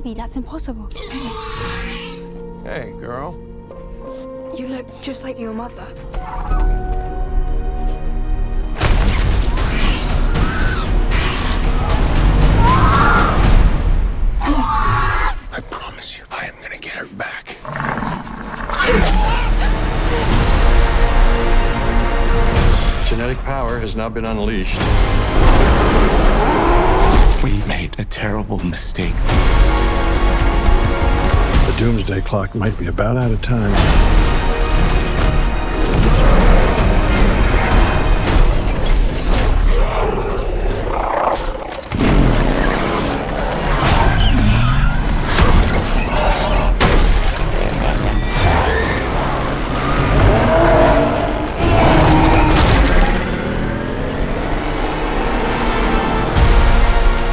baby. That's impossible. Hey, girl. You look just like your mother. I promise you, I am gonna get her back. Genetic power has now been unleashed. We made a terrible mistake. Doomsday clock might be about out of time.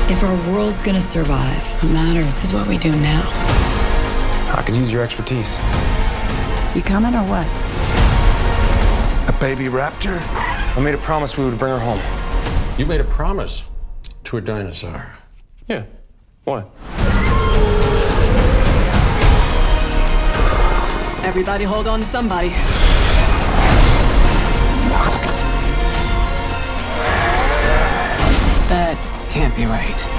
If our world's gonna survive, what matters is what we do now. I could use your expertise. You coming or what? A baby raptor? I made a promise we would bring her home. You made a promise to a dinosaur. Yeah. What? Everybody hold on to somebody. That can't be right.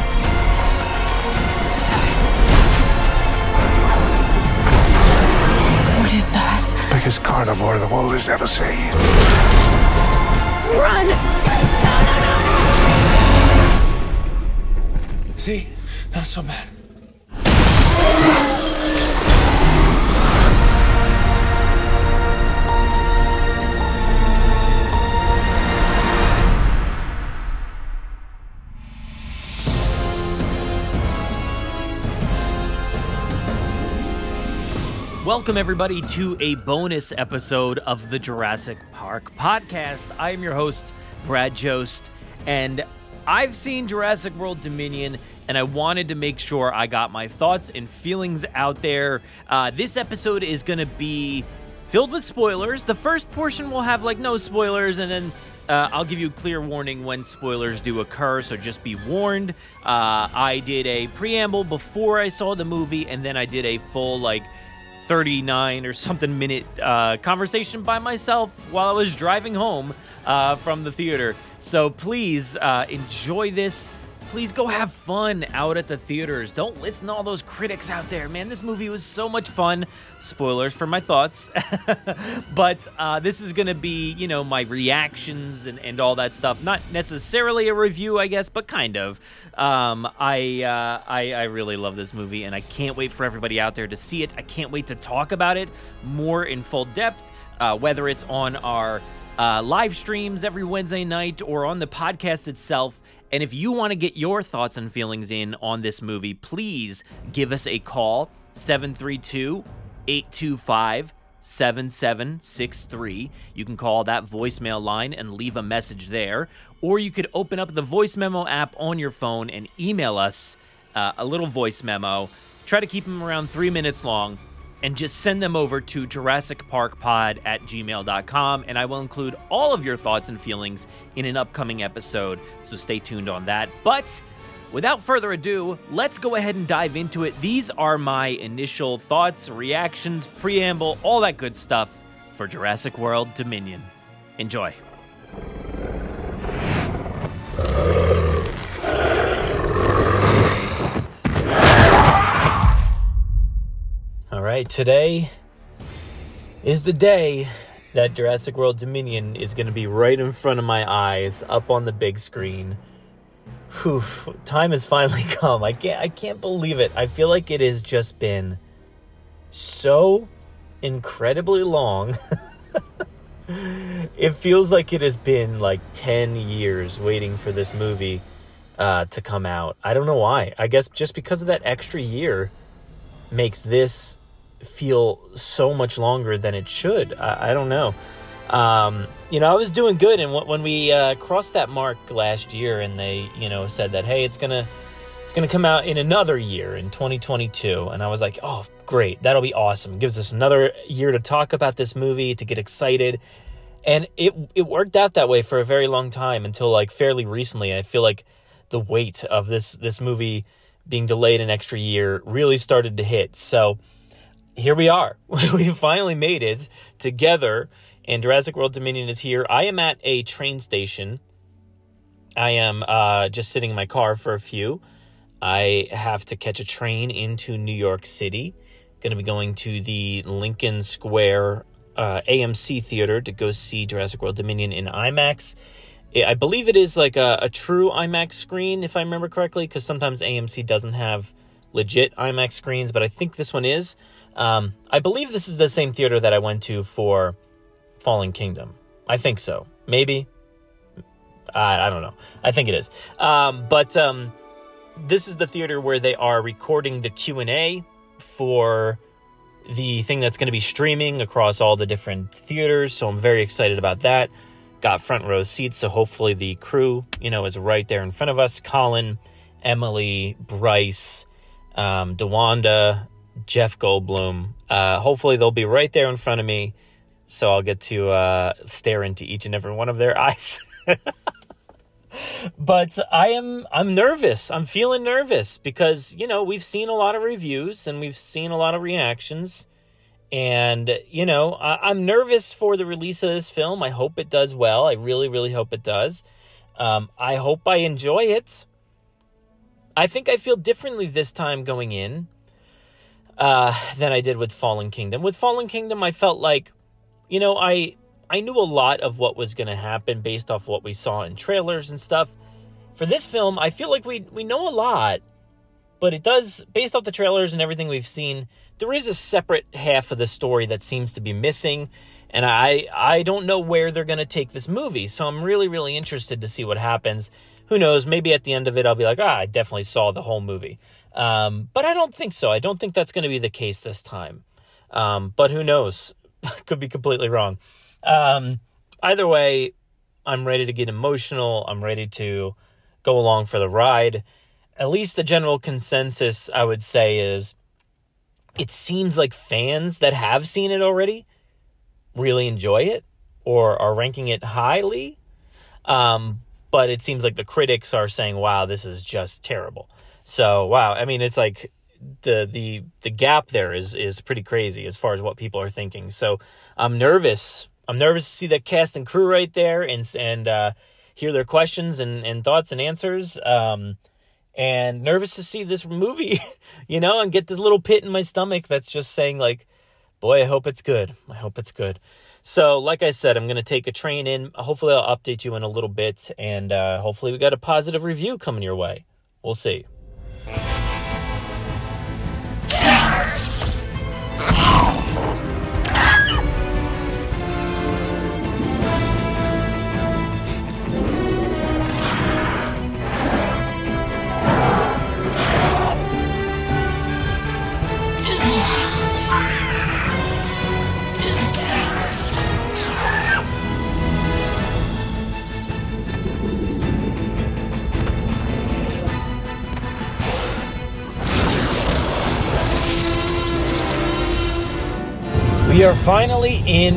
Carnivore the world has ever seen. Run! See? Not so bad. Welcome, everybody, to a bonus episode of the Jurassic Park podcast. I am your host, Brad Jost, and I've seen Jurassic World Dominion, and I wanted to make sure I got my thoughts and feelings out there. Uh, this episode is going to be filled with spoilers. The first portion will have like no spoilers, and then uh, I'll give you a clear warning when spoilers do occur, so just be warned. Uh, I did a preamble before I saw the movie, and then I did a full, like, 39 or something minute uh, conversation by myself while I was driving home uh, from the theater. So please uh, enjoy this. Please go have fun out at the theaters. Don't listen to all those critics out there, man. This movie was so much fun. Spoilers for my thoughts. but uh, this is going to be, you know, my reactions and, and all that stuff. Not necessarily a review, I guess, but kind of. Um, I, uh, I I really love this movie, and I can't wait for everybody out there to see it. I can't wait to talk about it more in full depth, uh, whether it's on our uh, live streams every Wednesday night or on the podcast itself. And if you want to get your thoughts and feelings in on this movie, please give us a call 732 825 7763. You can call that voicemail line and leave a message there. Or you could open up the voice memo app on your phone and email us uh, a little voice memo. Try to keep them around three minutes long and just send them over to JurassicParkPod Park Pod at gmail.com. And I will include all of your thoughts and feelings in an upcoming episode. So stay tuned on that. But without further ado, let's go ahead and dive into it. These are my initial thoughts, reactions, preamble, all that good stuff for Jurassic World Dominion. Enjoy. All right, today is the day that Jurassic World Dominion is going to be right in front of my eyes, up on the big screen. Whew, time has finally come. I can't I can't believe it. I feel like it has just been so incredibly long. it feels like it has been like 10 years waiting for this movie uh, to come out. I don't know why. I guess just because of that extra year makes this feel so much longer than it should. I, I don't know. Um, you know, I was doing good, and when we uh, crossed that mark last year, and they, you know, said that hey, it's gonna, it's gonna come out in another year in 2022, and I was like, oh, great, that'll be awesome. Gives us another year to talk about this movie, to get excited, and it it worked out that way for a very long time until like fairly recently. I feel like the weight of this this movie being delayed an extra year really started to hit. So here we are. we finally made it together, and Jurassic World Dominion is here. I am at a train station. I am uh, just sitting in my car for a few. I have to catch a train into New York City. Going to be going to the Lincoln Square uh, AMC theater to go see Jurassic World Dominion in IMAX. I believe it is like a, a true IMAX screen, if I remember correctly, because sometimes AMC doesn't have legit IMAX screens, but I think this one is. Um, I believe this is the same theater that I went to for Fallen Kingdom. I think so. Maybe. I, I don't know. I think it is. Um, but um, this is the theater where they are recording the Q&A for the thing that's going to be streaming across all the different theaters. So I'm very excited about that. Got front row seats, so hopefully the crew, you know, is right there in front of us. Colin, Emily, Bryce, um, DeWanda, Jeff Goldblum. Uh, hopefully they'll be right there in front of me, so I'll get to uh, stare into each and every one of their eyes. but I am I'm nervous. I'm feeling nervous because you know we've seen a lot of reviews and we've seen a lot of reactions, and you know I, am nervous for the release of this film. I hope it does well. I really really hope it does. Um, I hope I enjoy it. I think I feel differently this time going in uh, than I did with Fallen Kingdom. With Fallen Kingdom, I felt like, you know, I I knew a lot of what was going to happen based off what we saw in trailers and stuff. For this film, I feel like we we know a lot, but it does based off the trailers and everything we've seen. There is a separate half of the story that seems to be missing, and I I don't know where they're going to take this movie. So I'm really really interested to see what happens. Who knows? Maybe at the end of it, I'll be like, ah, I definitely saw the whole movie. Um, but I don't think so. I don't think that's going to be the case this time. Um, but who knows? Could be completely wrong. Um, either way, I'm ready to get emotional. I'm ready to go along for the ride. At least the general consensus, I would say, is it seems like fans that have seen it already really enjoy it or are ranking it highly. Um, but it seems like the critics are saying, wow, this is just terrible. So, wow, I mean, it's like the the the gap there is is pretty crazy as far as what people are thinking. So, I'm nervous I'm nervous to see the cast and crew right there and and uh, hear their questions and, and thoughts and answers. Um, and nervous to see this movie, you know, and get this little pit in my stomach that's just saying like, boy, I hope it's good. I hope it's good. So, like I said, I'm going to take a train in. Hopefully, I'll update you in a little bit, and uh, hopefully, we got a positive review coming your way. We'll see. Yeah. We are finally in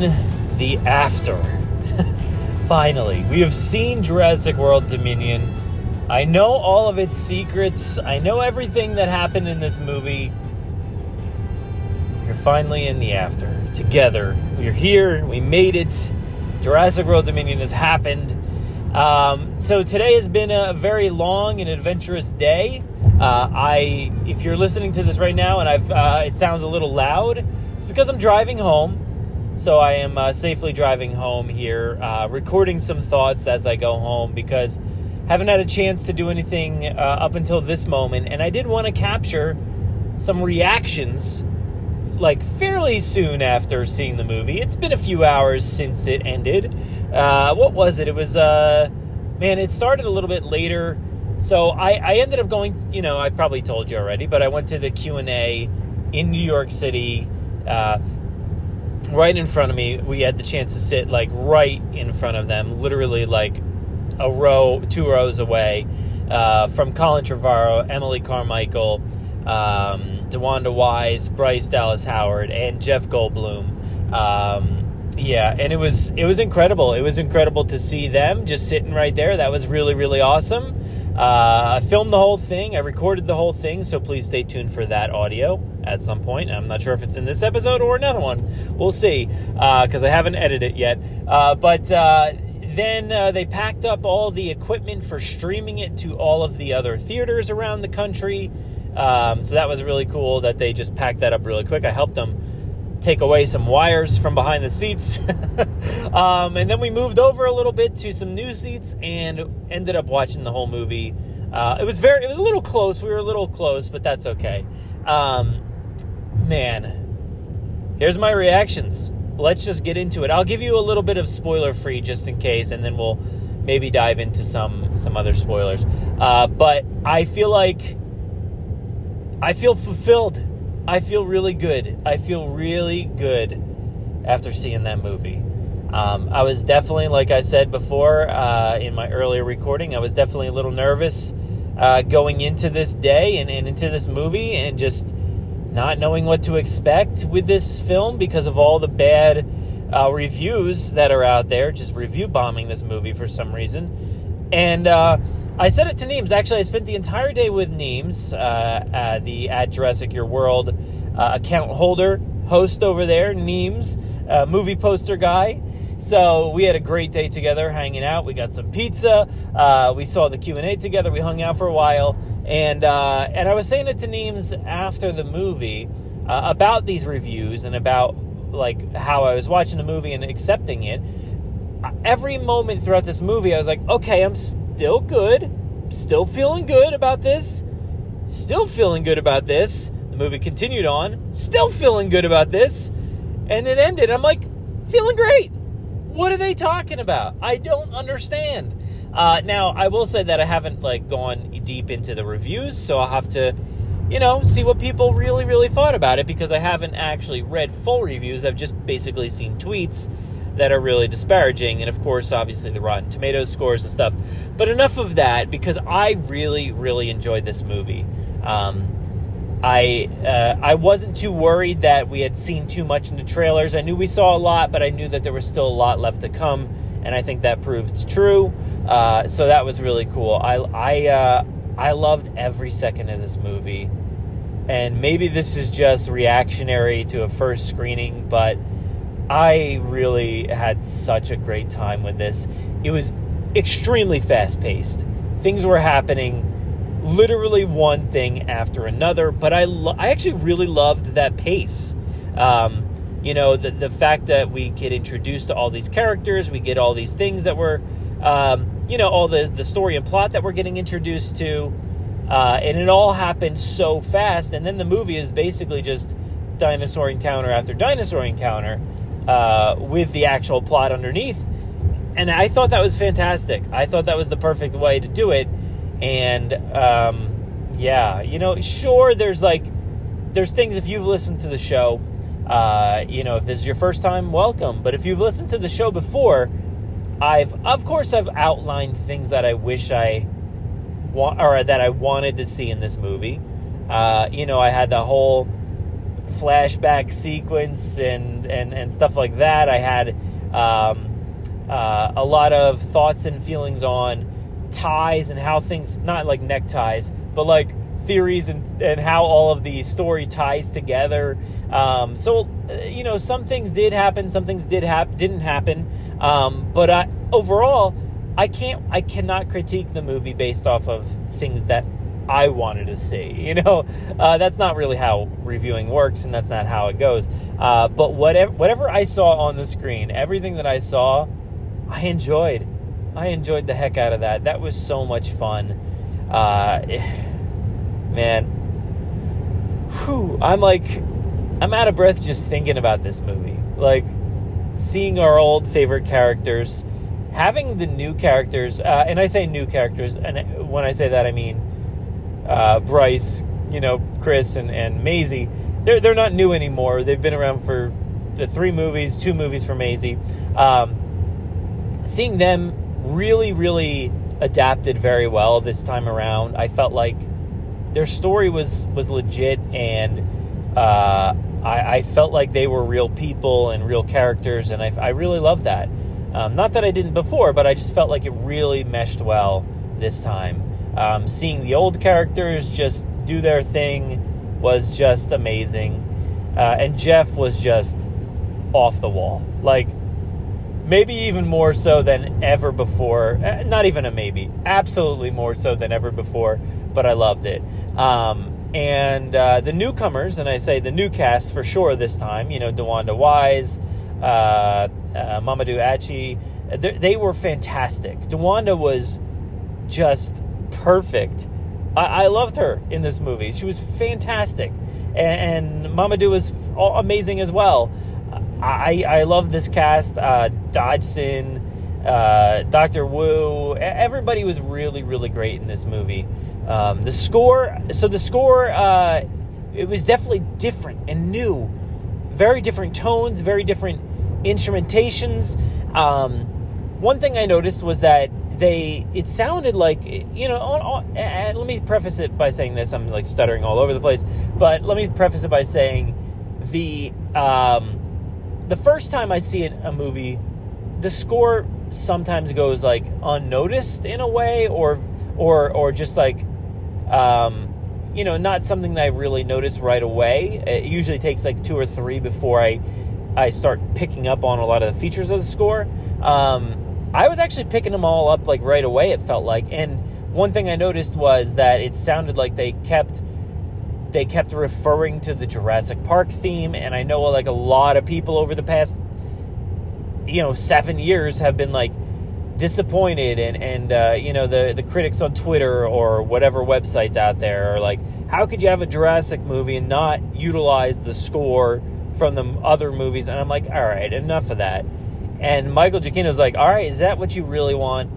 the after. finally. We have seen Jurassic World Dominion. I know all of its secrets. I know everything that happened in this movie. You're finally in the after. Together. We're here. We made it. Jurassic World Dominion has happened. Um, so today has been a very long and adventurous day. Uh, I, if you're listening to this right now and I've, uh, it sounds a little loud, because I'm driving home. So I am uh, safely driving home here, uh, recording some thoughts as I go home because haven't had a chance to do anything uh, up until this moment, and I did want to capture some reactions like fairly soon after seeing the movie. It's been a few hours since it ended. Uh, what was it? It was uh, man, it started a little bit later. So I, I ended up going, you know, I probably told you already, but I went to the Q&A in New York City uh, right in front of me. We had the chance to sit like right in front of them, literally like a row, two rows away uh, from Colin Trevorrow, Emily Carmichael, um, DeWanda Wise, Bryce Dallas Howard, and Jeff Goldblum. Um, yeah, and it was it was incredible. It was incredible to see them just sitting right there. That was really really awesome. Uh, I filmed the whole thing. I recorded the whole thing, so please stay tuned for that audio at some point. I'm not sure if it's in this episode or another one. We'll see because uh, I haven't edited it yet. Uh, but uh, then uh, they packed up all the equipment for streaming it to all of the other theaters around the country. Um, so that was really cool that they just packed that up really quick. I helped them take away some wires from behind the seats. um, and then we moved over a little bit to some new seats and ended up watching the whole movie. Uh, it was very, it was a little close. We were a little close, but that's okay. Um, man, here's my reactions let's just get into it. I'll give you a little bit of spoiler free just in case, and then we'll maybe dive into some some other spoilers. Uh, but I feel like I feel fulfilled. I feel really good. I feel really good after seeing that movie. Um, I was definitely, like I said before uh, in my earlier recording, I was definitely a little nervous uh, going into this day and, and into this movie and just not knowing what to expect with this film because of all the bad uh, reviews that are out there, just review bombing this movie for some reason. And uh, I said it to Neems. Actually, I spent the entire day with Neems, uh, the at Jurassic Your World uh, account holder, host over there, Neems, uh, movie poster guy. So we had a great day together, hanging out. We got some pizza. Uh, we saw the Q and A together. We hung out for a while, and uh, and I was saying it to Neems after the movie uh, about these reviews and about like how I was watching the movie and accepting it. Every moment throughout this movie, I was like, okay, I'm still good, still feeling good about this, still feeling good about this. The movie continued on, still feeling good about this, and it ended. I'm like, feeling great what are they talking about? I don't understand. Uh, now, I will say that I haven't like gone deep into the reviews, so I'll have to, you know, see what people really, really thought about it because I haven't actually read full reviews. I've just basically seen tweets that are really disparaging, and of course, obviously the Rotten Tomatoes scores and stuff. But enough of that because I really, really enjoyed this movie. Um, I uh, I wasn't too worried that we had seen too much in the trailers. I knew we saw a lot, but I knew that there was still a lot left to come, and I think that proved true. Uh, so that was really cool. I I uh, I loved every second of this movie, and maybe this is just reactionary to a first screening, but I really had such a great time with this. It was extremely fast paced. Things were happening literally one thing after another. But I, lo- I actually really loved that pace. Um, you know, the, the fact that we get introduced to all these characters, we get all these things that we're, um, you know, all the, the story and plot that we're getting introduced to. Uh, and it all happened so fast. And then the movie is basically just dinosaur encounter after dinosaur encounter uh, with the actual plot underneath. And I thought that was fantastic. I thought that was the perfect way to do it and um, yeah, you know, sure, there's like, there's things if you've listened to the show, uh, you know, if this is your first time, welcome. But if you've listened to the show before, I've, of course, I've outlined things that I wish I want or that I wanted to see in this movie. Uh, you know, I had the whole flashback sequence and and and stuff like that. I had um, uh, a lot of thoughts and feelings on ties and how things not like neckties but like theories and, and how all of the story ties together um, so uh, you know some things did happen some things did hap- didn't happen um, but I, overall i can't i cannot critique the movie based off of things that i wanted to see you know uh, that's not really how reviewing works and that's not how it goes uh, but whatever whatever i saw on the screen everything that i saw i enjoyed I enjoyed the heck out of that. That was so much fun. Uh, man, whew, I'm like, I'm out of breath just thinking about this movie. Like, seeing our old favorite characters, having the new characters, uh, and I say new characters, and when I say that, I mean uh, Bryce, you know, Chris, and, and Maisie. They're, they're not new anymore. They've been around for the three movies, two movies for Maisie. Um, seeing them really, really adapted very well this time around. I felt like their story was was legit, and uh, I, I, felt like they were real people and real characters, and I, I really loved that. Um, not that I didn't before, but I just felt like it really meshed well this time. Um, seeing the old characters just do their thing was just amazing. Uh, and Jeff was just off the wall. Like, maybe even more so than ever before. Uh, Not even a maybe, absolutely more so than ever before, but I loved it. Um, and uh, the newcomers, and I say the new cast for sure this time, you know, DeWanda Wise, uh, uh, Mamoudou Athie, they, they were fantastic. DeWanda was just perfect. I, I loved her in this movie. She was fantastic. And, and Mamoudou was amazing as well. I, I love this cast. Uh, Dodgson, uh, Dr. Wu, everybody was really, really great in this movie. Um, the score, so the score, uh, it was definitely different and new. Very different tones, very different instrumentations. Um, one thing I noticed was that they, it sounded like, you know, on, on, and let me preface it by saying this. I'm like stuttering all over the place, but let me preface it by saying the, um, the first time I see it, a movie, the score sometimes goes like unnoticed in a way, or or or just like, um, you know, not something that I really notice right away. It usually takes like two or three before I I start picking up on a lot of the features of the score. Um, I was actually picking them all up like right away. It felt like, and one thing I noticed was that it sounded like they kept they kept referring to the Jurassic Park theme, and I know like a lot of people over the past you know seven years have been like disappointed and and uh, you know the the critics on Twitter or whatever websites out there are like how could you have a Jurassic movie and not utilize the score from the other movies and I'm like all right enough of that and Michael Giacchino's like all right is that what you really want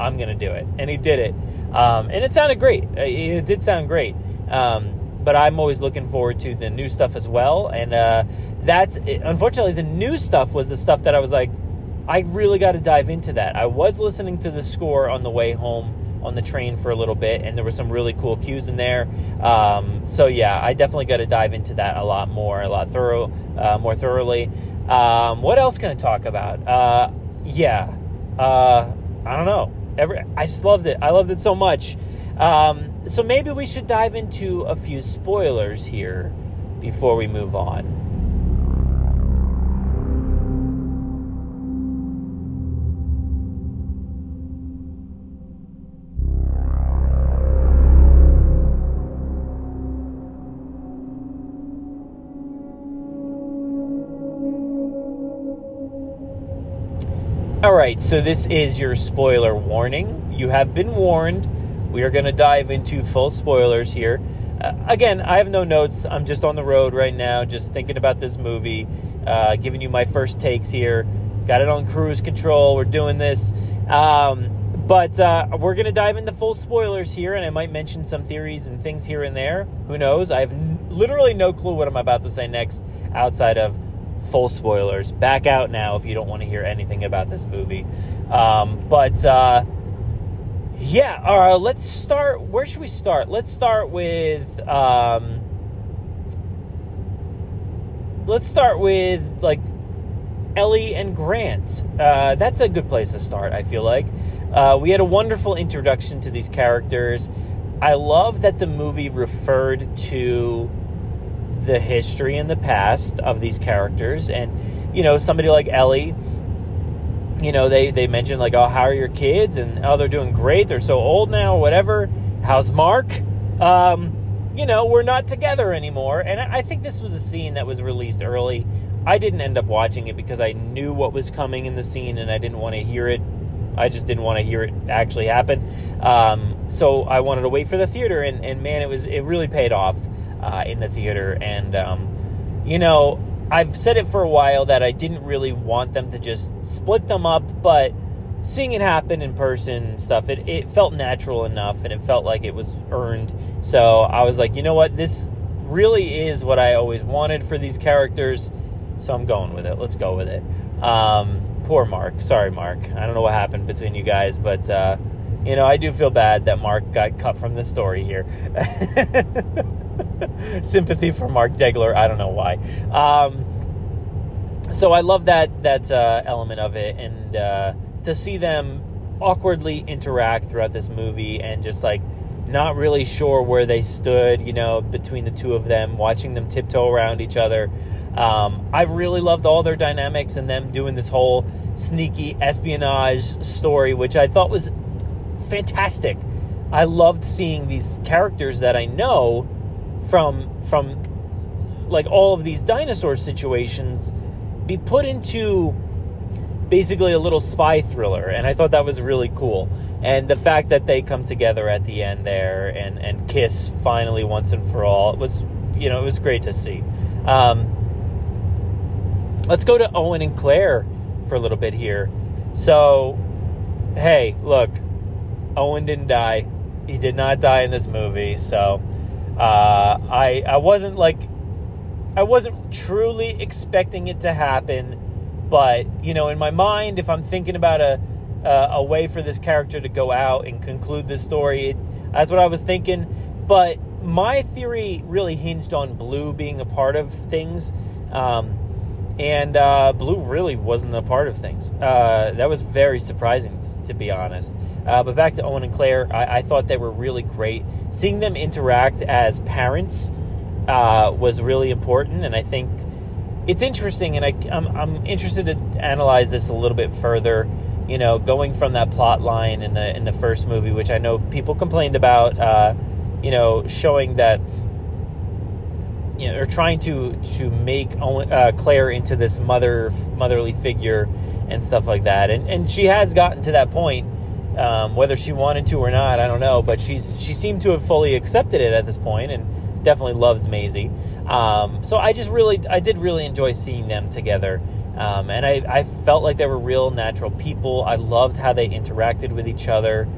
I'm gonna do it and he did it um, and it sounded great it did sound great um, but I'm always looking forward to the new stuff as well. And uh, that's unfortunately the new stuff was the stuff that I was like, I really got to dive into that. I was listening to the score on the way home on the train for a little bit, and there were some really cool cues in there. Um, so yeah, I definitely got to dive into that a lot more, a lot thorough, uh, more thoroughly. Um, what else can I talk about? Uh, yeah, uh, I don't know. Every I just loved it. I loved it so much. Um, so maybe we should dive into a few spoilers here before we move on. All right, so this is your spoiler warning. You have been warned. We are going to dive into full spoilers here. Uh, again, I have no notes. I'm just on the road right now, just thinking about this movie, uh, giving you my first takes here. Got it on cruise control. We're doing this. Um, but uh, we're going to dive into full spoilers here, and I might mention some theories and things here and there. Who knows? I have n- literally no clue what I'm about to say next outside of full spoilers. Back out now if you don't want to hear anything about this movie. Um, but uh, yeah, uh, let's start. Where should we start? Let's start with. Um, let's start with like Ellie and Grant. Uh, that's a good place to start. I feel like uh, we had a wonderful introduction to these characters. I love that the movie referred to the history and the past of these characters, and you know somebody like Ellie you know, they, they mentioned like, oh, how are your kids? And oh, they're doing great. They're so old now, whatever. How's Mark? Um, you know, we're not together anymore. And I, think this was a scene that was released early. I didn't end up watching it because I knew what was coming in the scene and I didn't want to hear it. I just didn't want to hear it actually happen. Um, so I wanted to wait for the theater, and, and man, it was it really paid off uh, in the theater. And um, you know, I've said it for a while that I didn't really want them to just split them up, but seeing it happen in person stuff, it, it felt natural enough and it felt like it was earned. So I was like, you know what? This really is what I always wanted for these characters. So I'm going with it. Let's go with it. Um, poor Mark. Sorry, Mark. I don't know what happened between you guys, but, uh, you know, I do feel bad that Mark got cut from the story here. sympathy for Mark Degler. I don't know why. Um, so I love that that uh, element of it, and uh, to see them awkwardly interact throughout this movie and just like not really sure where they stood, you know, between the two of them, watching them tiptoe around each other. Um, I've really loved all their dynamics and them doing this whole sneaky espionage story, which I thought was fantastic. I loved seeing these characters that I know from from like all of these dinosaur situations be put into basically a little spy thriller and i thought that was really cool. And the fact that they come together at the end there and and kiss finally once and for all it was you know it was great to see. Um, let's go to owen and claire for a little bit here. So hey look owen didn't die. He did not die in this movie so uh, i i wasn't like i wasn't truly expecting it to happen but you know, in my mind, if I'm thinking about a a way for this character to go out and conclude this story, it, that's what I was thinking. But my theory really hinged on Blue being a part of things, um, and uh, Blue really wasn't a part of things. Uh, that was very surprising, to be honest. Uh, but back to Owen and Claire, I, I, thought they were really great. Seeing them interact as parents uh, was really important, and I think it's interesting, and I, I'm, I'm interested to analyze this a little bit further. You know, going from that plot line in the in the first movie, which I know people complained about. Uh, you know, showing that you know, or trying to to make uh, Claire into this mother motherly figure and stuff like that, and and she has gotten to that point. Um, whether she wanted to or not, I don't know, but she's she seemed to have fully accepted it at this point, and definitely loves Maisie. Um, so I just really, I did really enjoy seeing them together. Um, and I, I felt like they were real natural people. I loved how they interacted with each other.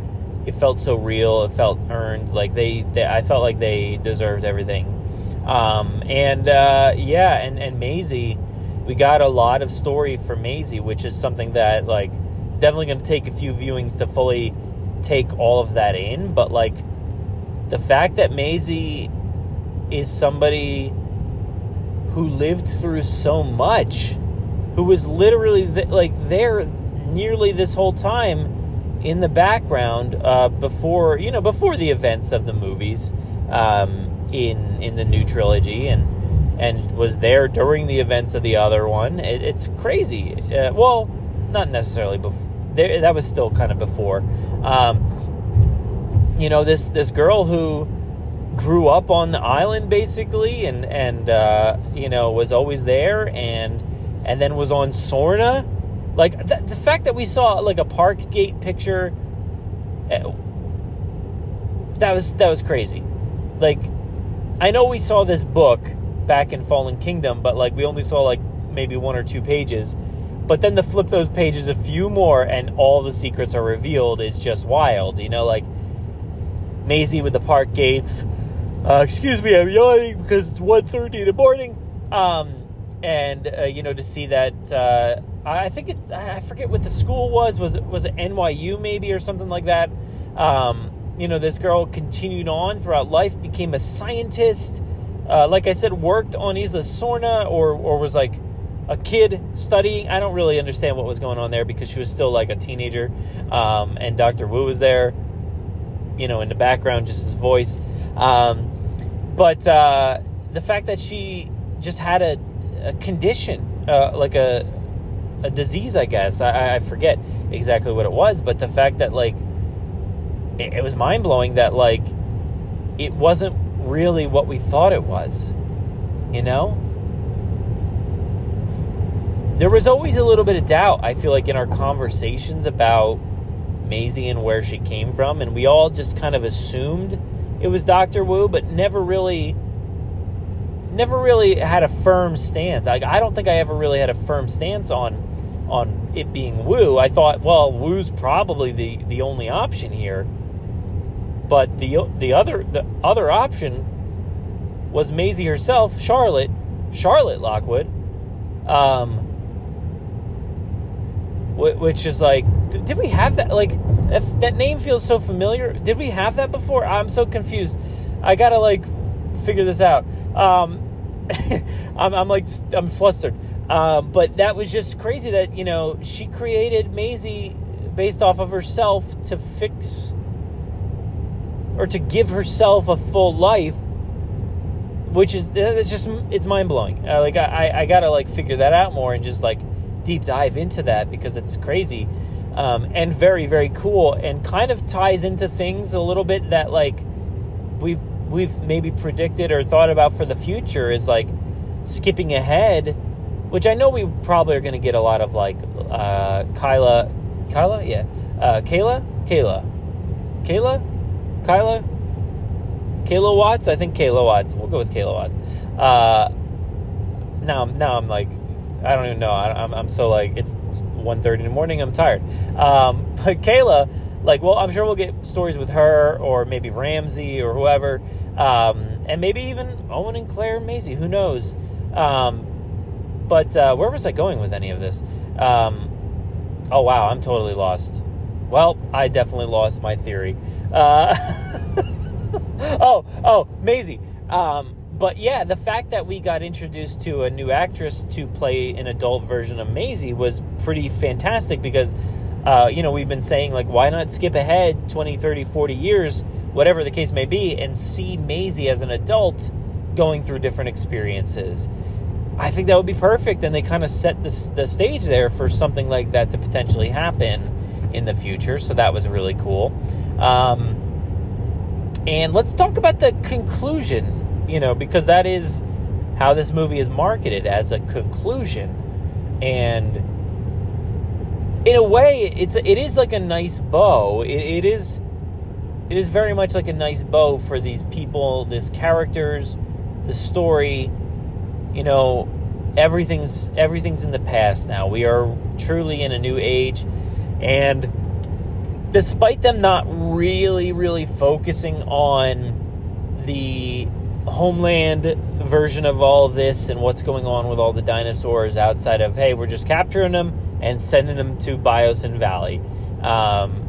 It felt so real. It felt earned. Like they, they I felt like they deserved everything. Um, and uh, yeah, and and Maisie, we got a lot of story for Maisie, which is something that like definitely going to take a few viewings to fully take all of that in. But like the fact that Maisie is somebody who lived through so much, who was literally th- like there nearly this whole time in the background uh, before you know before the events of the movies um, in in the new trilogy and and was there during the events of the other one. It, it's crazy. Uh, well, not necessarily before. That was still kind of before. Um, you know this this girl who grew up on the island basically, and and uh, you know was always there, and and then was on Sorna. Like th- the fact that we saw like a park gate picture, uh, that was that was crazy. Like I know we saw this book back in Fallen Kingdom, but like we only saw like maybe one or two pages. But then to flip those pages a few more and all the secrets are revealed is just wild. You know, like Maisie with the park gates, uh, excuse me, I'm yawning because it's 1.30 in the morning. Um, and, uh, you know, to see that, uh, I think it's, I forget what the school was. Was it, was it NYU maybe or something like that? Um, you know, this girl continued on throughout life, became a scientist. Uh, like I said, worked on Isla Sorna or, or was like a kid studying. I don't really understand what was going on there because she was still like a teenager. Um, and Dr. Wu was there, you know, in the background, just his voice. Um, but uh, the fact that she just had a, a condition, uh, like a a disease, I guess I, I, forget exactly what it was, but the fact that like it, it was mind blowing that like it wasn't really what we thought it was, you know. There was always a little bit of doubt. I feel like in our conversations about Maisie and where she came from, and we all just kind of assumed it was Doctor Wu, but never really, never really had a firm stance. I, I don't think I ever really had a firm stance on on it being Wu. I thought, well, Wu's probably the the only option here. But the the other the other option was Maisie herself, Charlotte, Charlotte Lockwood, um, which is like, did we have that? Like, if that name feels so familiar. Did we have that before? I'm so confused. I gotta like figure this out. Um, I'm, I'm like I'm flustered. Um, but that was just crazy that you know she created Maisie based off of herself to fix or to give herself a full life which is it's just it's mind-blowing. Uh, like I, I gotta like figure that out more and just like deep dive into that because it's crazy um, and very very cool and kind of ties into things a little bit that like we've we've maybe predicted or thought about for the future is like skipping ahead which I know we probably are going to get a lot of like uh, Kyla, Kyla, yeah, uh, Kayla, Kayla, Kayla, Kyla, Kayla Watts. I think Kayla Watts. We'll go with Kayla Watts. Uh, now, now I'm like, I don't even know. I, am I'm so like, it's 1.30 in the morning. I'm tired. Um, but Kayla, like, well, I'm sure we'll get stories with her or maybe Ramsey or whoever, um, and maybe even Owen and Claire and Maisie. Who knows? Um, but uh, where was I going with any of this? Um, oh wow, I'm totally lost. Well, I definitely lost my theory. Uh, oh, oh, Maisie. Um, but yeah, the fact that we got introduced to a new actress to play an adult version of Maisie was pretty fantastic because, uh, you know, we've been saying, like, why not skip ahead 20, 30, 40 years, whatever the case may be, and see Maisie as an adult going through different experiences. I think that would be perfect. And they kind of set the, the stage there for something like that to potentially happen in the future. So that was really cool. Um, and let's talk about the conclusion, you know, because that is how this movie is marketed as a conclusion. And in a way, it's it is like a nice bow. it, it is it is very much like a nice bow for these people, these characters, the story, you know, everything's everything's in the past now. We are truly in a new age and despite them not really really focusing on the homeland version of all of this and what's going on with all the dinosaurs outside of hey, we're just capturing them and sending them to Biosyn Valley. Um,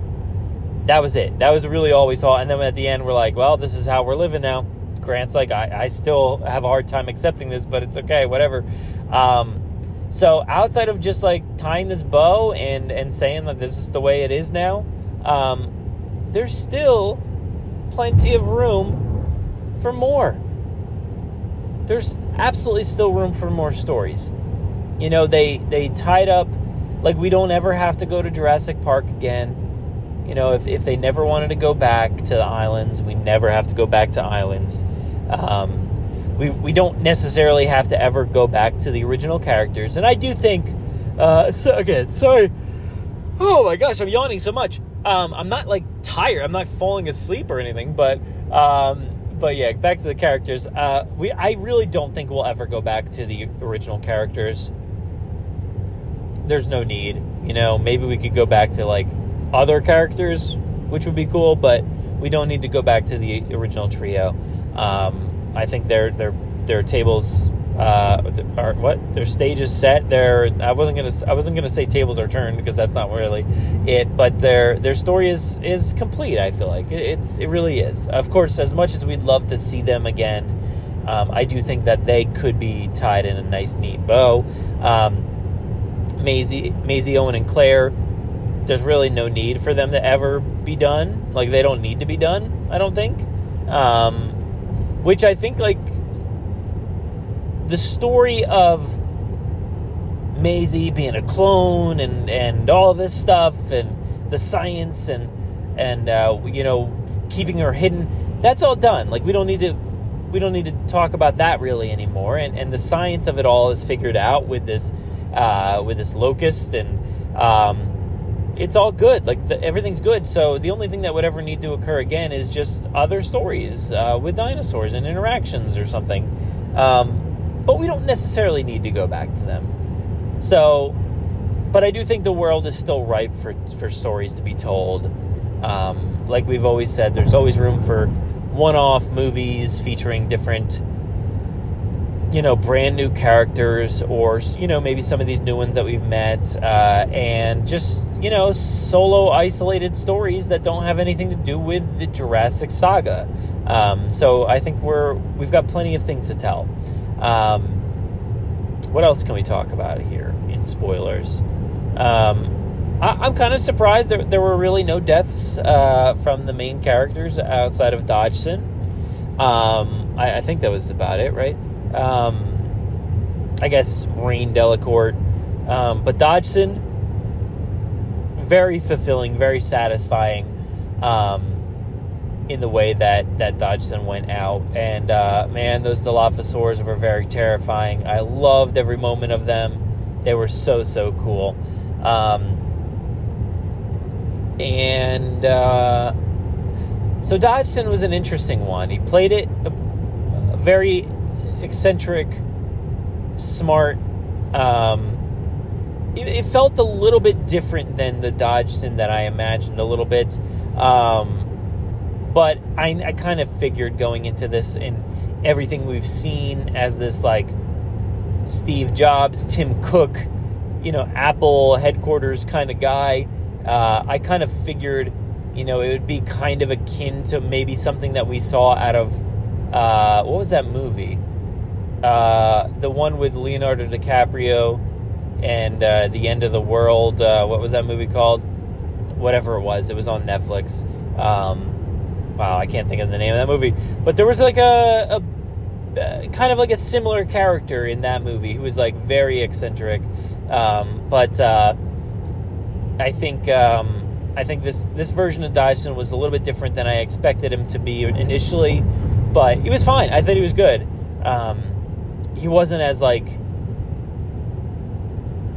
that was it. That was really all we saw. And then at the end, we're like, well, this is how we're living now. Grant's like, I, I still have a hard time accepting this, but it's okay, whatever. Um, so outside of just like tying this bow and and saying that this is the way it is now, um, there's still plenty of room for more. There's absolutely still room for more stories. You know, they they tied up like we don't ever have to go to Jurassic Park again. You know, if, if they never wanted to go back to the islands, we never have to go back to islands. Um, we, we don't necessarily have to ever go back to the original characters. And I do think, uh, so, again, sorry. Oh my gosh, I'm yawning so much. Um, I'm not like tired. I'm not falling asleep or anything, but um, but yeah, back to the characters. Uh, we I really don't think we'll ever go back to the original characters. There's no need, you know. Maybe we could go back to like other characters, which would be cool, but we don't need to go back to the original trio. Um, I think their their their tables uh, are what their stage is set. Their I wasn't gonna I wasn't gonna say tables are turned because that's not really it, but their their story is is complete. I feel like it's it really is. Of course, as much as we'd love to see them again. Um, I do think that they could be tied in a nice, neat bow. Um, Maisie, Maisie, Owen, and Claire there's really no need for them to ever be done. Like they don't need to be done. I don't think. Um, which I think like the story of Maisie being a clone and and all this stuff and the science and and uh, you know keeping her hidden. That's all done. Like we don't need to we don't need to talk about that really anymore. And and the science of it all is figured out with this uh, with this locust and. Um, it's all good. Like the, everything's good. So the only thing that would ever need to occur again is just other stories uh, with dinosaurs and interactions or something. Um, but we don't necessarily need to go back to them. So, but I do think the world is still ripe for for stories to be told. Um, like we've always said, there's always room for one-off movies featuring different you know, brand new characters or, you know, maybe some of these new ones that we've met, uh, and just, you know, solo isolated stories that don't have anything to do with the Jurassic saga. Um, so I think we're, we've got plenty of things to tell. Um, what else can we talk about here in spoilers? Um, I, am kind of surprised there, there were really no deaths uh, from the main characters outside of Dodgson. Um, I, I, think that was about it, right? Um, I guess Rainn Delacourt. Um, but Dodgson, very fulfilling, very satisfying um, in the way that, that Dodgson went out. And uh, man, those Dilophosaurs were very terrifying. I loved every moment of them. They were so, so cool. Um, and uh, so Dodgson was an interesting one. He played it very eccentric, smart. Um, it, it, felt a little bit different than the Dodgson that I imagined a little bit. Um, but I, I kind of figured going into this and everything we've seen as this like Steve Jobs, Tim Cook, you know, Apple headquarters kind of guy uh, I kind of figured, you know, it would be kind of akin to maybe something that we saw out of uh, what was that movie? Uh, the one with Leonardo DiCaprio and uh, the end of the world. Uh, what was that movie called? Whatever it was, it was on Netflix. Um, wow, I can't think of the name of that movie. But there was like a, a uh, kind of like a similar character in that movie who was like very eccentric. Um, but I think um, I think this this version of Dodgson was a little bit different than I expected him to be initially, but he was fine. I thought he was good. Um, he wasn't as like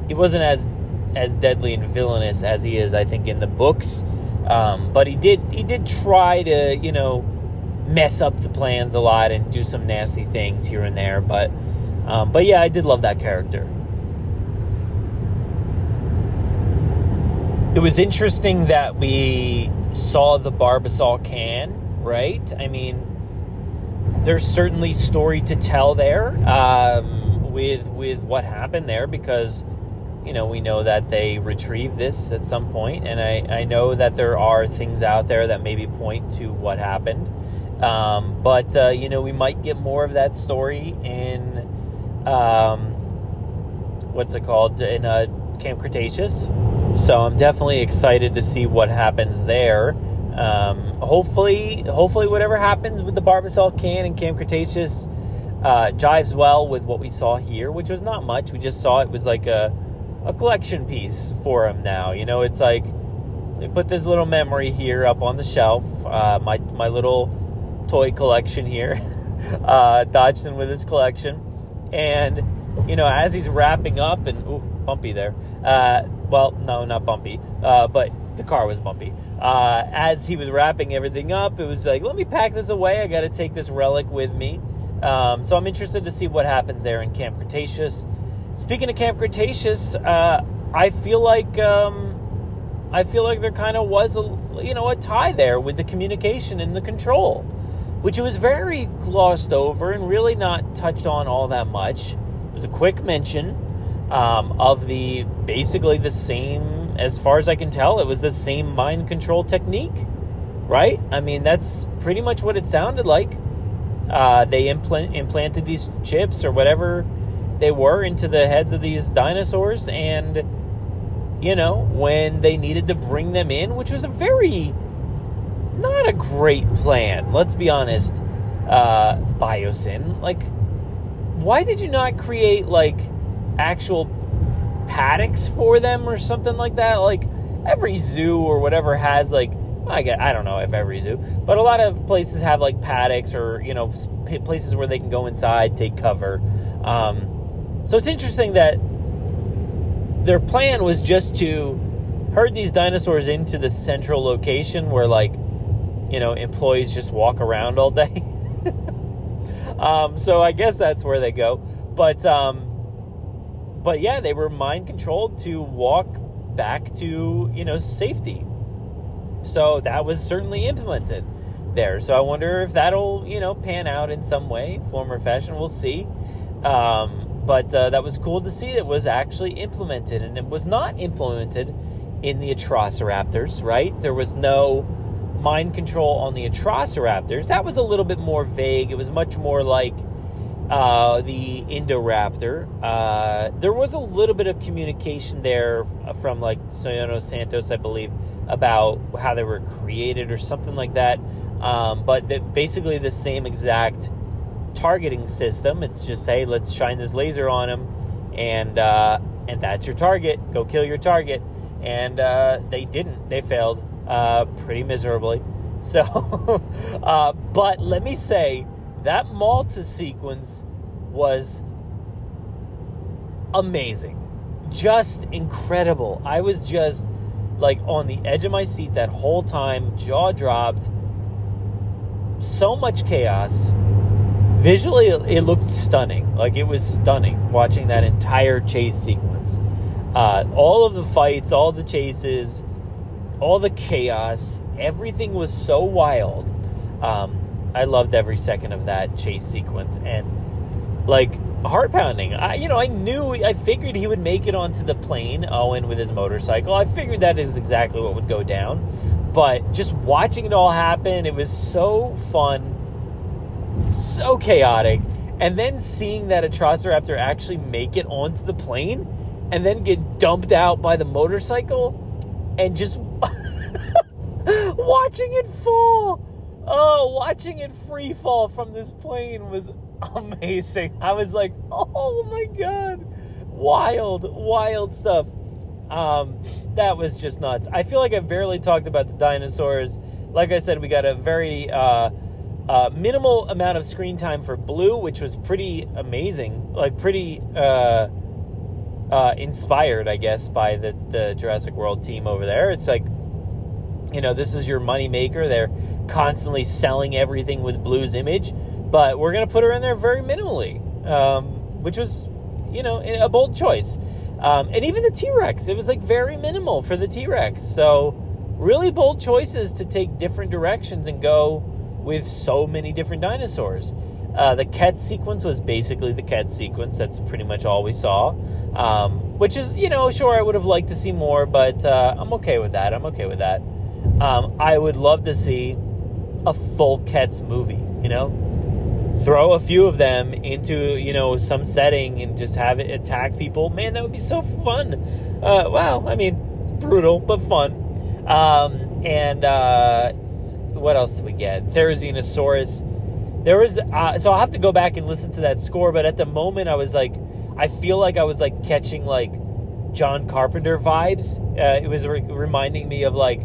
he wasn't as as deadly and villainous as he is, I think, in the books. Um, but he did he did try to you know mess up the plans a lot and do some nasty things here and there. But um, but yeah, I did love that character. it was interesting that we saw the Barbasol can, right? I mean, there's certainly story to tell there um, with with what happened there because you know we know that they retrieved this at some point, and I I know that there are things out there that maybe point to what happened, um, but uh, you know we might get more of that story in um, what's it called in uh, Camp Cretaceous. So I'm definitely excited to see what happens there. Um, hopefully, hopefully, whatever happens with the Barbasol can and Camp Cretaceous uh, jives well with what we saw here, which was not much. We just saw it was like a a collection piece for him. Now, you know, it's like they put this little memory here up on the shelf. Uh, my my little toy collection here, uh, Dodgson with his collection, and you know, as he's wrapping up and ooh, bumpy there. Uh, well, no, not bumpy, uh, but the car was bumpy. Uh, as he was wrapping everything up, it was like, let me pack this away. I got to take this relic with me. Um, so I'm interested to see what happens there in Camp Cretaceous. Speaking of Camp Cretaceous, uh, I feel like um, I feel like there kind of was a you know a tie there with the communication and the control, which was very glossed over and really not touched on all that much. It was a quick mention um, of the basically the same, as far as I can tell, it was the same mind control technique, right? I mean, that's pretty much what it sounded like. Uh, they implant, implanted these chips or whatever they were into the heads of these dinosaurs, and you know, when they needed to bring them in, which was a very not a great plan, let's be honest, uh, Biosyn. Like, why did you not create like actual paddocks for them or something like that. Like every zoo or whatever has like I get I don't know if every zoo, but a lot of places have like paddocks or you know places where they can go inside, take cover. Um, so it's interesting that their plan was just to herd these dinosaurs into the central location where like you know employees just walk around all day. um, so I guess that's where they go, but. Um, but yeah, they were mind controlled to walk back to, you know, safety. So that was certainly implemented there. So I wonder if that'll, you know, pan out in some way, form or fashion. We'll see. Um, but uh, that was cool to see that was actually implemented. And it was not implemented in the Atrociraptors, right? There was no mind control on the Atrociraptors. That was a little bit more vague. It was much more like uh, the Indoraptor. Uh, there was a little bit of communication there from like Soyona Santos, I believe, about how they were created or something like that. Um, but that basically the same exact targeting system. It's just hey, let's shine this laser on him, and uh, and that's your target. Go kill your target. And uh, they didn't. They failed uh, pretty miserably. So, uh, but let me say that Malta sequence was amazing, just incredible. I was just like on the edge of my seat that whole time, jaw dropped. So much chaos. Visually, it looked stunning. Like it was stunning watching that entire chase sequence. Uh, all of the fights, all the chases, all the chaos, everything was so wild. Um, I loved every second of that chase sequence and like heart pounding. I, you know, I knew, I figured he would make it onto the plane, Owen with his motorcycle. I figured that is exactly what would go down. But just watching it all happen, it was so fun, so chaotic. And then seeing that Atrociraptor actually make it onto the plane and then get dumped out by the motorcycle and just watching it fall Oh, watching it free fall from this plane was amazing. I was like, oh my god. Wild, wild stuff. Um, that was just nuts. I feel like I've barely talked about the dinosaurs. Like I said, we got a very uh, uh, minimal amount of screen time for Blue, which was pretty amazing. Like, pretty uh, uh inspired, I guess, by the, the Jurassic World team over there. It's like, you know, this is your money maker. They're constantly selling everything with Blue's image, but we're going to put her in there very minimally, um, which was, you know, a bold choice. Um, and even the T Rex, it was like very minimal for the T Rex. So, really bold choices to take different directions and go with so many different dinosaurs. Uh, the Quetz sequence was basically the Quetz sequence. That's pretty much all we saw. Um, which is, you know, sure, I would have liked to see more, but uh, I'm okay with that. I'm okay with that. Um, I would love to see a full Quetz movie, you know? Throw a few of them into, you know, some setting and just have it attack people. Man, that would be so fun. Uh, well, I mean, brutal, but fun. Um, and uh, what else did we get? Therizinosaurus. There was, uh, so I'll have to go back and listen to that score, but at the moment I was like, I feel like I was like catching like John Carpenter vibes. Uh, it was re- reminding me of like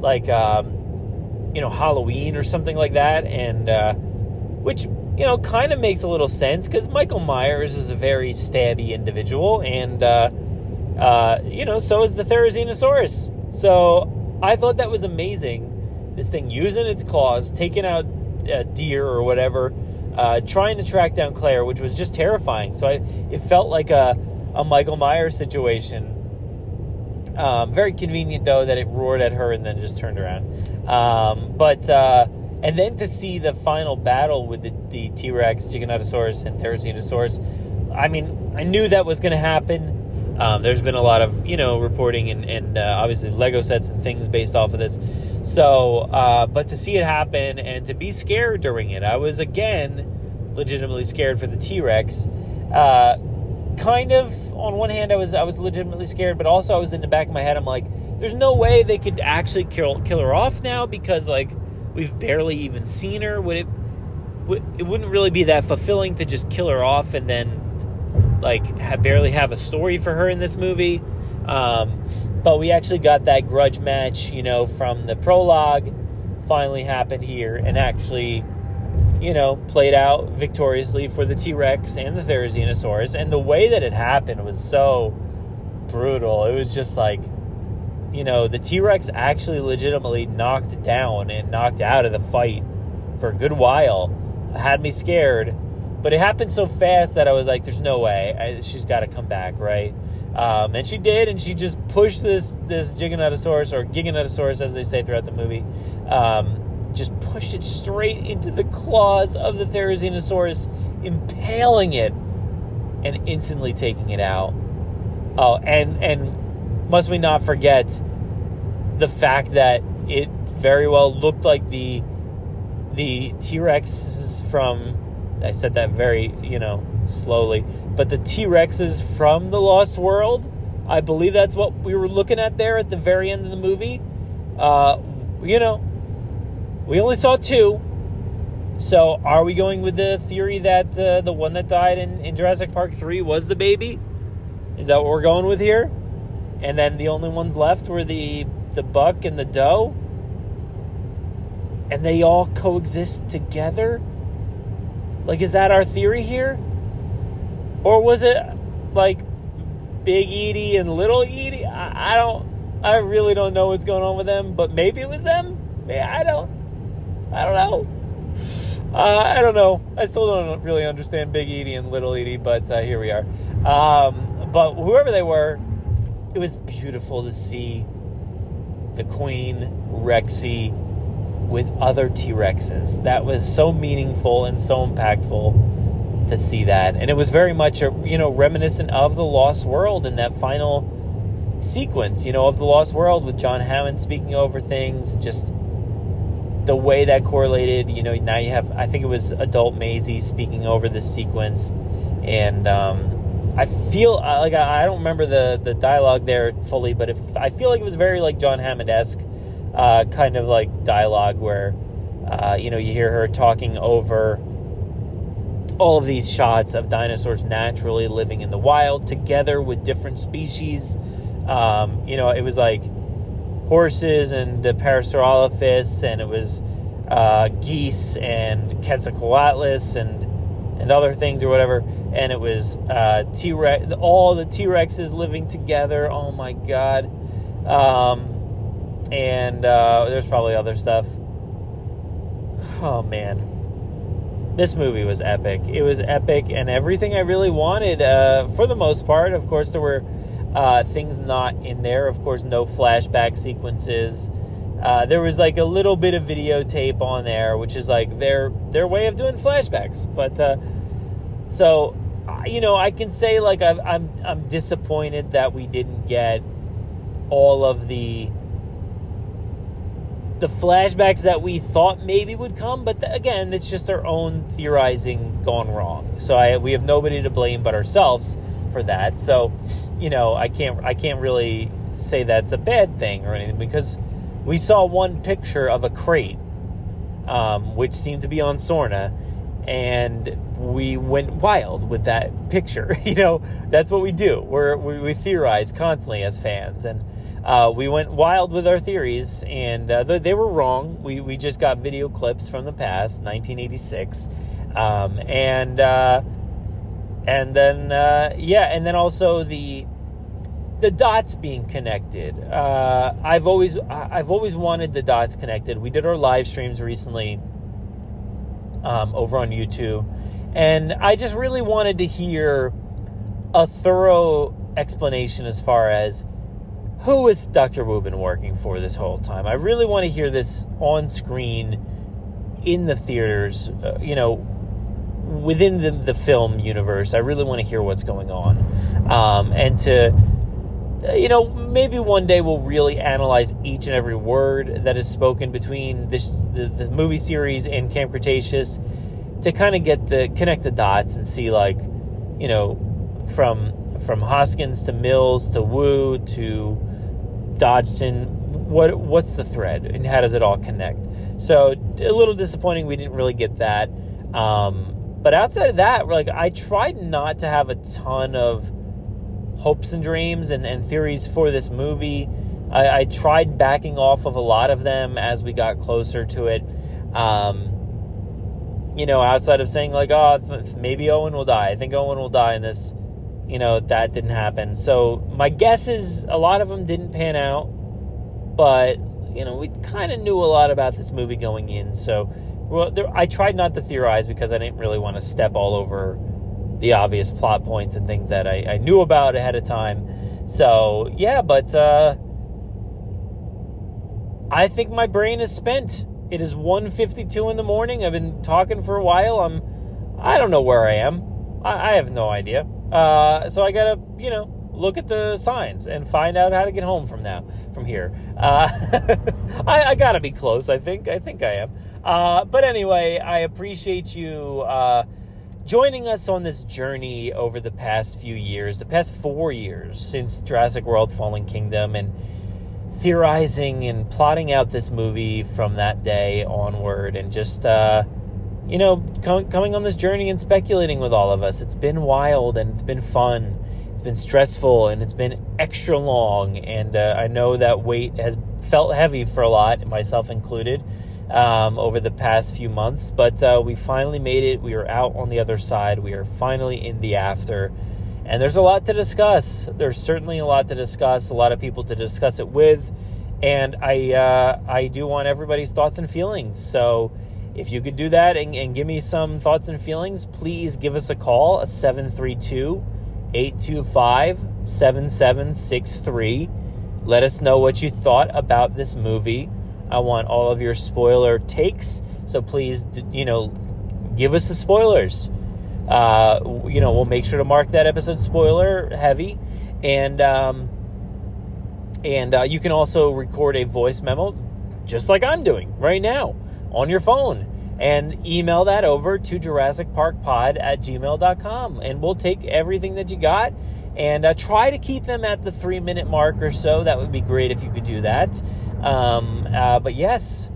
like um, you know Halloween or something like that, and uh, which you know kind of makes a little sense because Michael Myers is a very stabby individual, and uh, uh, you know so is the Therizinosaurus. So I thought that was amazing. This thing using its claws, taking out a deer or whatever, uh, trying to track down Claire, which was just terrifying. So I, it felt like a, a Michael Myers situation um, very convenient though that it roared at her and then just turned around. Um, but uh, and then to see the final battle with the, T Rex, Giganotosaurus, and Therizinosaurus, I mean, I knew that was going to happen. Um, there's been a lot of you know reporting and, and uh, obviously Lego sets and things based off of this. So, uh, but to see it happen and to be scared during it, I was again legitimately scared for the T Rex. Kind of on one hand I was I was legitimately scared, but also I was in the back of my head I'm like, there's no way they could actually kill kill her off now because like we've barely even seen her. Would it would, it wouldn't really be that fulfilling to just kill her off and then like have, barely have a story for her in this movie. Um, but we actually got that grudge match, you know, from the prologue finally happened here and actually you know, played out victoriously for the T Rex and the Therizinosaurus. And the way that it happened was so brutal. It was just like, you know, the T Rex actually legitimately knocked down and knocked out of the fight for a good while. Had me scared, but it happened so fast that I was like, "There's no way I, she's got to come back, right?" Um, and she did, and she just pushed this this Giganotosaurus or Giganotosaurus, as they say throughout the movie, um, just pushed it straight into the claws of the Therizinosaurus, impaling it and instantly taking it out. Oh, and and must we not forget the fact that it very well looked like the the T-Rex from I said that very, you know, slowly. But the T Rexes from the Lost World, I believe that's what we were looking at there at the very end of the movie. Uh, you know, we only saw two. So are we going with the theory that uh, the one that died in, in Jurassic Park 3 was the baby? Is that what we're going with here? And then the only ones left were the the buck and the doe? And they all coexist together? Like, is that our theory here? Or was it like Big Edie and Little Edie? I, I don't, I really don't know what's going on with them, but maybe it was them. I don't, I don't know. Uh, I don't know. I still don't really understand Big Edie and Little Edie, but uh, here we are. Um, but whoever they were, it was beautiful to see the Queen, Rexy, with other T Rexes. That was so meaningful and so impactful to see that. And it was very much, a, you know, reminiscent of The Lost World in that final sequence, you know, of The Lost World with John Hammond speaking over things, just the way that correlated. You know, now you have, I think it was adult Maisie speaking over this sequence. And, um, I feel like I don't remember the, the dialogue there fully, but if, I feel like it was very like John Hammond esque uh, kind of like dialogue where uh, you know you hear her talking over all of these shots of dinosaurs naturally living in the wild together with different species. Um, you know, it was like horses and the Parasaurolophus, and it was uh, geese and Quetzalcoatlus and and other things or whatever. And it was uh, T Rex, all the T Rexes living together. Oh my god! Um, and uh, there's probably other stuff. Oh man, this movie was epic. It was epic, and everything I really wanted. Uh, for the most part, of course, there were uh, things not in there. Of course, no flashback sequences. Uh, there was like a little bit of videotape on there, which is like their their way of doing flashbacks. But uh, so, you know, I can say like i I'm I'm disappointed that we didn't get all of the the flashbacks that we thought maybe would come, but again, it's just our own theorizing gone wrong. So I we have nobody to blame but ourselves for that. So, you know, I can't I can't really say that's a bad thing or anything because we saw one picture of a crate, um, which seemed to be on Sorna, and we went wild with that picture. you know, that's what we do. We're, we, we theorize constantly as fans, and uh, we went wild with our theories, and uh, they were wrong. We, we just got video clips from the past, 1986, um, and uh, and then uh, yeah, and then also the the dots being connected. Uh, I've always I've always wanted the dots connected. We did our live streams recently um, over on YouTube, and I just really wanted to hear a thorough explanation as far as who is Dr. Wu been working for this whole time? I really want to hear this on screen in the theaters, uh, you know, within the, the film universe. I really want to hear what's going on. Um, and to, you know, maybe one day we'll really analyze each and every word that is spoken between this the, the movie series and Camp Cretaceous to kind of get the connect the dots and see like, you know, from from Hoskins to Mills to Wu to Dodgson, what what's the thread and how does it all connect? So a little disappointing we didn't really get that. Um, but outside of that, like I tried not to have a ton of hopes and dreams and, and theories for this movie. I, I, tried backing off of a lot of them as we got closer to it. Um, you know, outside of saying like, oh, maybe Owen will die. I think Owen will die in this you know, that didn't happen. So my guess is a lot of them didn't pan out, but you know, we kind of knew a lot about this movie going in. So well, there, I tried not to theorize because I didn't really want to step all over the obvious plot points and things that I, I knew about ahead of time. So yeah, but uh, I think my brain is spent. It is 1.52 in the morning. I've been talking for a while. I'm I don't know where I am. I, I have no idea. Uh, so I gotta, you know, look at the signs and find out how to get home from now, from here. Uh, I, I, gotta be close. I think. I think I am. Uh, but anyway, I appreciate you uh, joining us on this journey over the past few years, the past four years since Jurassic World Fallen Kingdom, and theorizing and plotting out this movie from that day onward, and just, uh, you know, com- coming on this journey and speculating with all of us. It's been wild and it's been fun. It's been stressful and it's been extra long. And uh, I know that weight has felt heavy for a lot, myself included um, over the past few months. But uh, we finally made it. We are out on the other side. We are finally in the after. And there's a lot to discuss. There's certainly a lot to discuss, a lot of people to discuss it with. And I, uh, I do want everybody's thoughts and feelings. So if you could do that and, and give me some thoughts and feelings, please give us a call, a 732 825 7763. Let us know what you thought about this movie. I want all of your spoiler takes. So please, you know, give us the spoilers. Uh, you know, we'll make sure to mark that episode spoiler heavy, and um, and uh, you can also record a voice memo, just like I'm doing right now, on your phone, and email that over to Jurassic Park Pod at gmail.com, and we'll take everything that you got and uh, try to keep them at the three minute mark or so. That would be great if you could do that. Um, uh, but yes,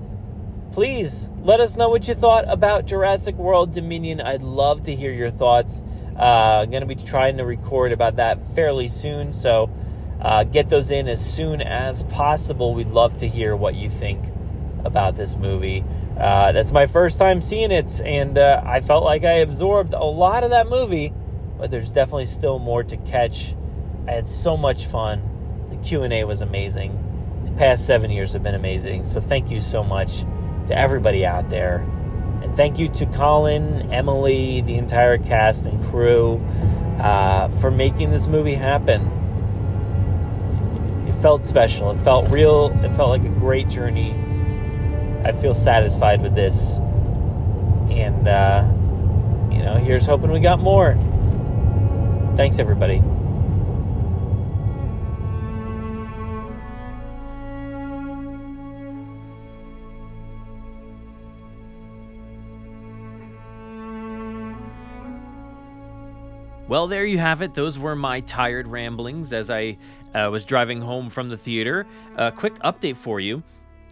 please let us know what you thought about Jurassic World Dominion. I'd love to hear your thoughts. Uh, I'm going to be trying to record about that fairly soon, so uh, get those in as soon as possible. We'd love to hear what you think about this movie. Uh, that's my first time seeing it, and uh, I felt like I absorbed a lot of that movie, but there's definitely still more to catch. I had so much fun. The Q&A was amazing The past seven years have been amazing. So thank you so much to everybody out there. And thank you to Colin, Emily, the entire cast and crew uh, for making this movie happen. It felt special. It felt real. It felt like a great journey. I feel satisfied with this. And, uh, you know, here's hoping we got more. Thanks, everybody. Well, there you have it. Those were my tired ramblings as I uh, was driving home from the theater. A quick update for you.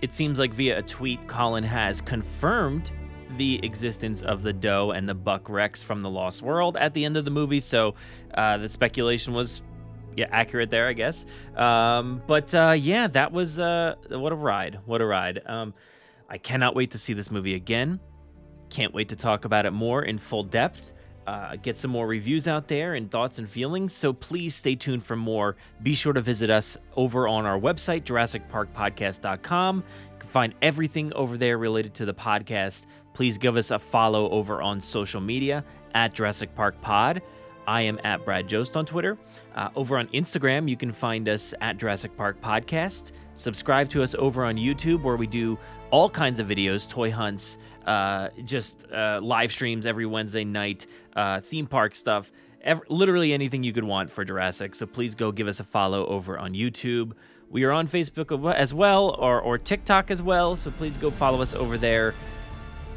It seems like via a tweet, Colin has confirmed the existence of the doe and the buck Rex from the Lost World at the end of the movie. So uh, the speculation was yeah accurate there, I guess. Um, but uh, yeah, that was uh, what a ride! What a ride! Um, I cannot wait to see this movie again. Can't wait to talk about it more in full depth uh, get some more reviews out there and thoughts and feelings. So please stay tuned for more. Be sure to visit us over on our website, JurassicParkPodcast.com. You can find everything over there related to the podcast. Please give us a follow over on social media at Jurassic Park Pod. I am at Brad Jost on Twitter. Uh, over on Instagram, you can find us at Jurassic Park Podcast. Subscribe to us over on YouTube, where we do all kinds of videos, toy hunts, uh, just uh, live streams every Wednesday night, uh, theme park stuff, ever, literally anything you could want for Jurassic. So please go give us a follow over on YouTube. We are on Facebook as well, or, or TikTok as well. So please go follow us over there.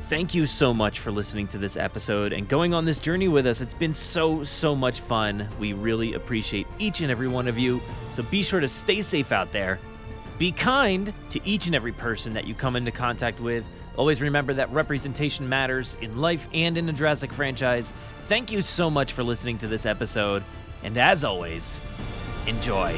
Thank you so much for listening to this episode and going on this journey with us. It's been so, so much fun. We really appreciate each and every one of you. So be sure to stay safe out there. Be kind to each and every person that you come into contact with. Always remember that representation matters in life and in the Jurassic franchise. Thank you so much for listening to this episode, and as always, enjoy.